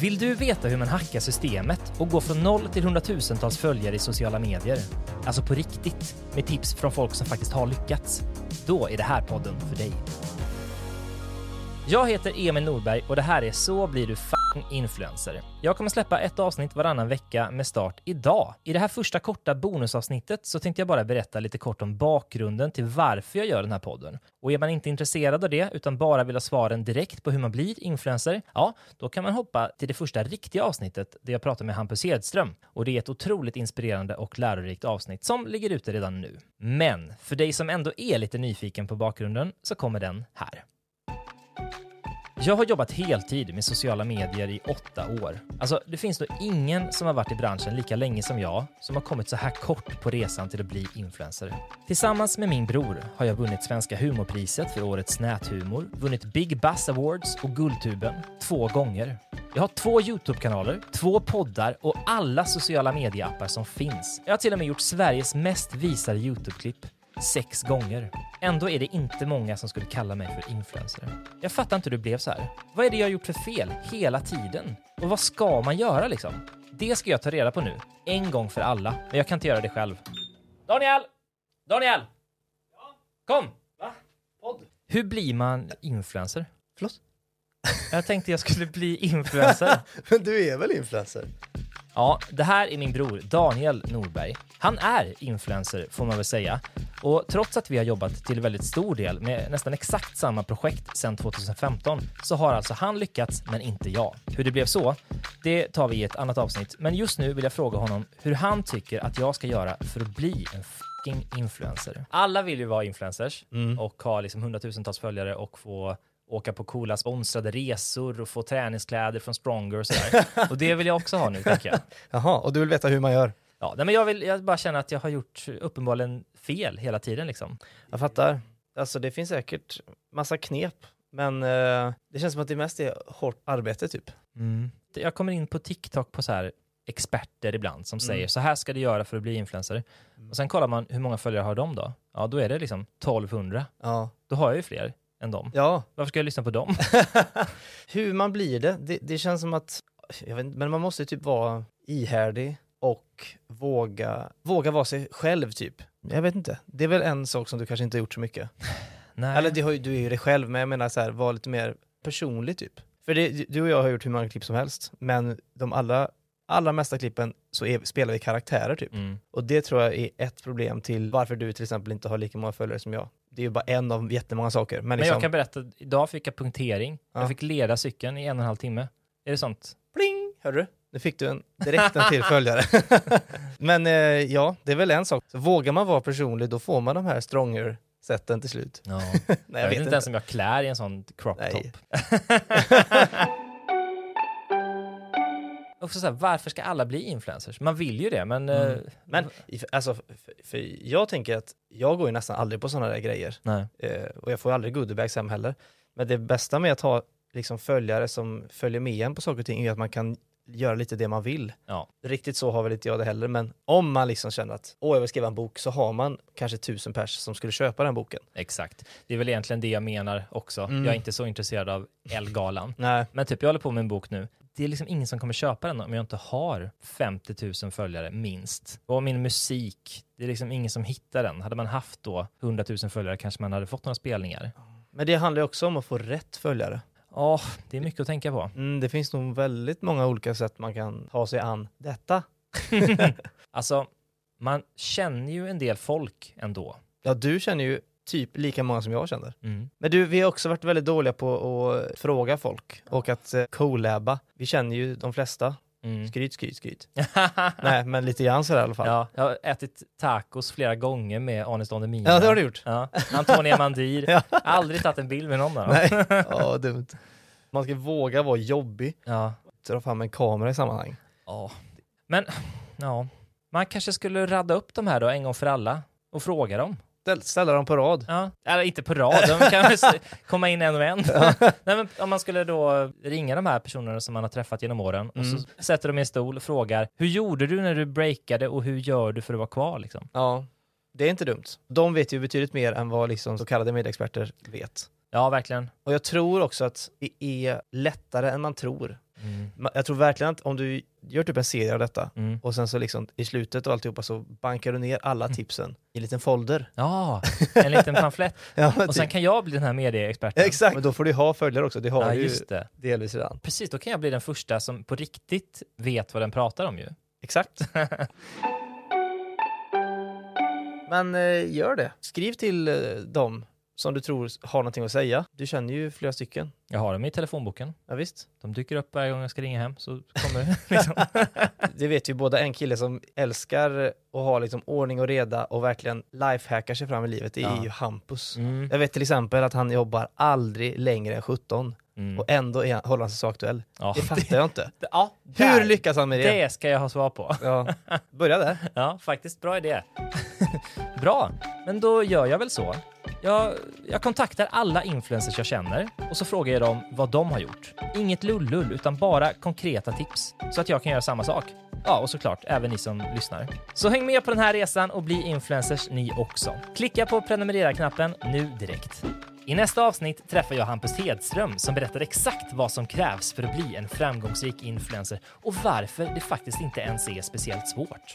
Vill du veta hur man hackar systemet och går från noll till hundratusentals följare i sociala medier? Alltså på riktigt, med tips från folk som faktiskt har lyckats? Då är det här podden för dig. Jag heter Emil Nordberg och det här är Så blir du fa influencer. Jag kommer släppa ett avsnitt varannan vecka med start idag. I det här första korta bonusavsnittet så tänkte jag bara berätta lite kort om bakgrunden till varför jag gör den här podden. Och är man inte intresserad av det utan bara vill ha svaren direkt på hur man blir influencer, ja, då kan man hoppa till det första riktiga avsnittet där jag pratar med Hampus Hedström. Och det är ett otroligt inspirerande och lärorikt avsnitt som ligger ute redan nu. Men för dig som ändå är lite nyfiken på bakgrunden så kommer den här. Jag har jobbat heltid med sociala medier i åtta år. Alltså, det finns nog ingen som har varit i branschen lika länge som jag som har kommit så här kort på resan till att bli influencer. Tillsammans med min bror har jag vunnit Svenska humorpriset för årets näthumor, vunnit Big Buzz Awards och Guldtuben två gånger. Jag har två YouTube-kanaler, två poddar och alla sociala medieappar som finns. Jag har till och med gjort Sveriges mest visade YouTube-klipp sex gånger. Ändå är det inte många som skulle kalla mig för influencer. Jag fattar inte hur det blev så här. Vad är det jag har gjort för fel hela tiden? Och vad ska man göra liksom? Det ska jag ta reda på nu, en gång för alla. Men jag kan inte göra det själv. Daniel! Daniel! Kom! Va? Podd? Hur blir man influencer? Förlåt? Jag tänkte jag skulle bli influencer. Men du är väl influencer? Ja, det här är min bror Daniel Norberg. Han är influencer får man väl säga. Och trots att vi har jobbat till väldigt stor del med nästan exakt samma projekt sedan 2015 så har alltså han lyckats, men inte jag. Hur det blev så, det tar vi i ett annat avsnitt. Men just nu vill jag fråga honom hur han tycker att jag ska göra för att bli en fucking influencer. Alla vill ju vara influencers och ha liksom hundratusentals följare och få åka på coola sponsrade resor och få träningskläder från Stronger och sådär. och det vill jag också ha nu, tänker jag. Jaha, och du vill veta hur man gör? Ja, nej, men jag, vill, jag bara känner att jag har gjort uppenbarligen fel hela tiden liksom. Jag fattar. Alltså det finns säkert massa knep, men eh, det känns som att det mest är hårt arbete typ. Jag kommer in på TikTok på så här experter ibland som Mm. säger så här ska du göra för att bli influencer. Och sen kollar man hur många följare har de då? Ja, då är det liksom 1200. Ja. Då har jag ju fler än dem. Ja, Varför ska jag lyssna på dem? hur man blir det, det, det känns som att, inte, men man måste typ vara ihärdig och våga, våga vara sig själv typ. Jag vet inte, det är väl en sak som du kanske inte har gjort så mycket. Nej. Eller det har ju, du är ju dig själv, men jag menar så här, var lite mer personlig typ. För det, du och jag har gjort hur många klipp som helst, men de allra, allra mesta klippen så är, spelar vi karaktärer typ. Mm. Och det tror jag är ett problem till varför du till exempel inte har lika många följare som jag. Det är ju bara en av jättemånga saker. Men, Men liksom, jag kan berätta, idag fick jag punktering. Ja. Jag fick leda cykeln i en och en halv timme. Är det sånt? pling, hörru du? Nu fick du en, direkt en till följare. men eh, ja, det är väl en sak. Så vågar man vara personlig, då får man de här stronger sätten till slut. Ja. Nej, jag, vet inte ens om jag klär i en sån crop top. Och så här, varför ska alla bli influencers? Man vill ju det, men... eh, Men alltså, för, för jag tänker att jag går ju nästan aldrig på sådana där grejer. Eh, och jag får ju aldrig goodiebags hem heller. Men det bästa med att ha liksom, följare som följer med en på saker och ting är att man kan göra lite det man vill. Ja. Riktigt så har väl inte jag det heller, men om man liksom känner att åh, jag vill skriva en bok, så har man kanske tusen pers som skulle köpa den boken. Exakt. Det är väl egentligen det jag menar också. Mm. Jag är inte så intresserad av Elgalan. Nej, Men typ, jag håller på med en bok nu. Det är liksom ingen som kommer köpa den om jag inte har 50 000 följare minst. Och min musik, det är liksom ingen som hittar den. Hade man haft då 100 000 följare kanske man hade fått några spelningar. men det handlar ju också om att få rätt följare. Ja, det är mycket att tänka på. Mm, det finns nog väldigt många olika sätt man kan ta sig an detta. Alltså, man känner ju en del folk ändå. Ja, du känner ju typ lika många som jag känner. Mm. Men du, vi har också varit väldigt dåliga på att fråga folk och att eh, collaba. Vi känner ju de flesta. Mm. Skryt, skryt, skryt. Nej, men lite grann sådär i alla fall. Ja, jag har ätit tacos flera gånger med Anis Don Demina. Ja, det har du gjort. Ja. Antonia Mandir. Ja. Aldrig tagit en bild med någon dem. Nej, ja dumt. Man ska våga vara jobbig, Ja. dra fram en kamera i sammanhang. ja. Men, ja. Man kanske skulle radda upp de här då en gång för alla och fråga dem. Ställ, ställa dem på rad. Ja. Eller inte på rad, de kan komma in en och en. Nej, men om man skulle då ringa de här personerna som man har träffat genom åren och så sätter de i en stol och frågar hur gjorde du när du breakade och hur gör du för att vara kvar liksom? Ja, det är inte dumt. De vet ju betydligt mer än vad liksom så kallade medieexperter vet. Ja, verkligen. Och jag tror också att det är lättare än man tror. Ma- Jag tror verkligen att om du gör typ en serie av detta Mm. och sen så liksom i slutet och alltihopa så bankar du ner alla tipsen i en liten folder. Ja, en liten pamflett. Ja, Och sen kan jag bli den här medieexperten. Exakt, men då får du ha följare också. Det har Ja, du ju det. delvis redan. Precis, då kan jag bli den första som på riktigt vet vad den pratar om ju. Exakt. Men eh, gör det. Skriv till eh, dem som du tror har någonting att säga. Du känner ju flera stycken. Jag har dem i telefonboken. Ja, visst. De dyker upp varje gång jag ska ringa hem, så kommer liksom. Det vet ju båda en kille som älskar att ha liksom ordning och reda och verkligen lifehackar sig fram i livet. Det är Ja. ju Hampus. Mm. Jag vet till exempel att han jobbar aldrig längre än 17 Mm. och ändå är, håller han sig så aktuell. Ja, Det fattar jag inte. ja, Hur där. lyckas han med det? Det ska jag ha svar på. Ja, börja där. Ja, faktiskt bra idé. bra, men då gör jag väl så. Jag, jag kontaktar alla influencers jag känner och så frågar jag dem vad de har gjort. Inget lullull, utan bara konkreta tips så att jag kan göra samma sak. Ja, och såklart även ni som lyssnar. Så häng med på den här resan och bli influencers ni också. Klicka på prenumerera-knappen nu direkt. I nästa avsnitt träffar jag Hampus Hedström som berättar exakt vad som krävs för att bli en framgångsrik influencer och varför det faktiskt inte ens är speciellt svårt.